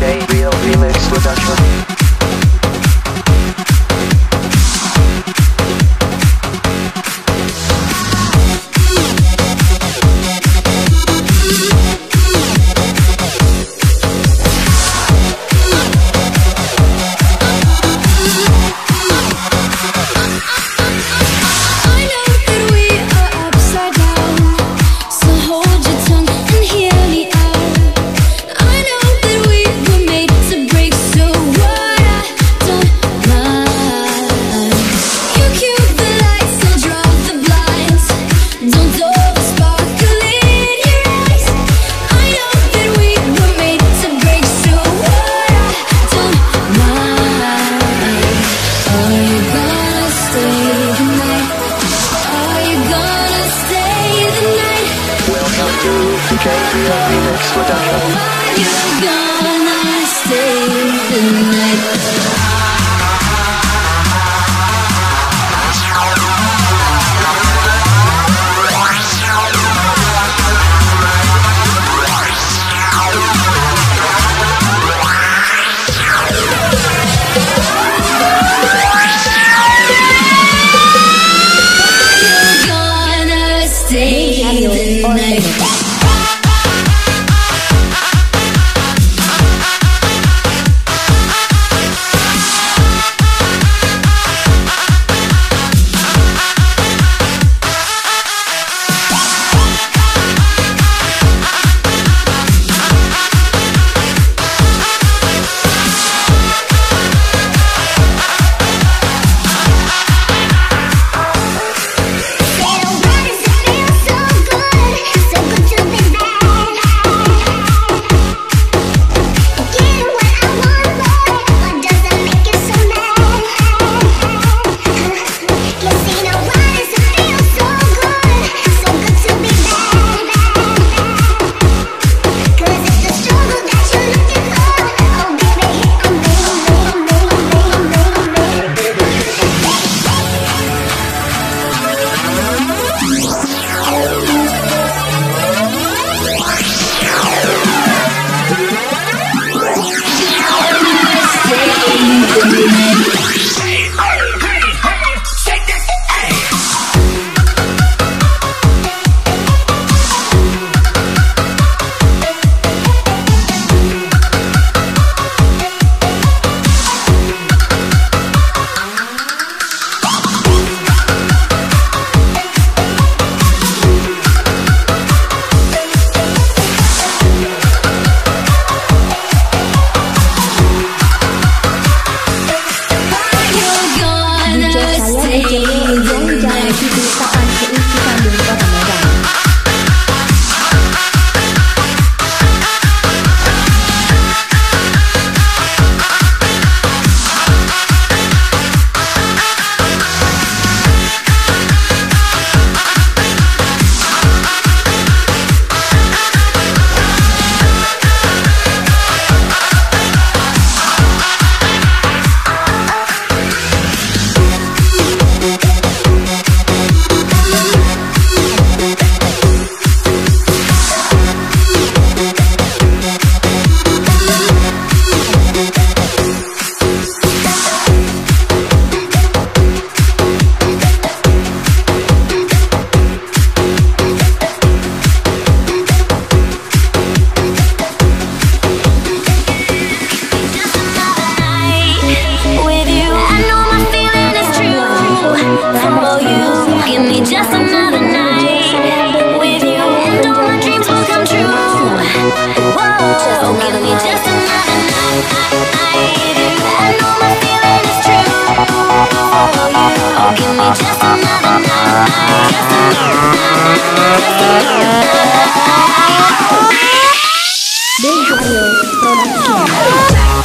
J. Real Remix Production. do you can't be? You're gonna stay the night. Oh negative. Big Brother Production.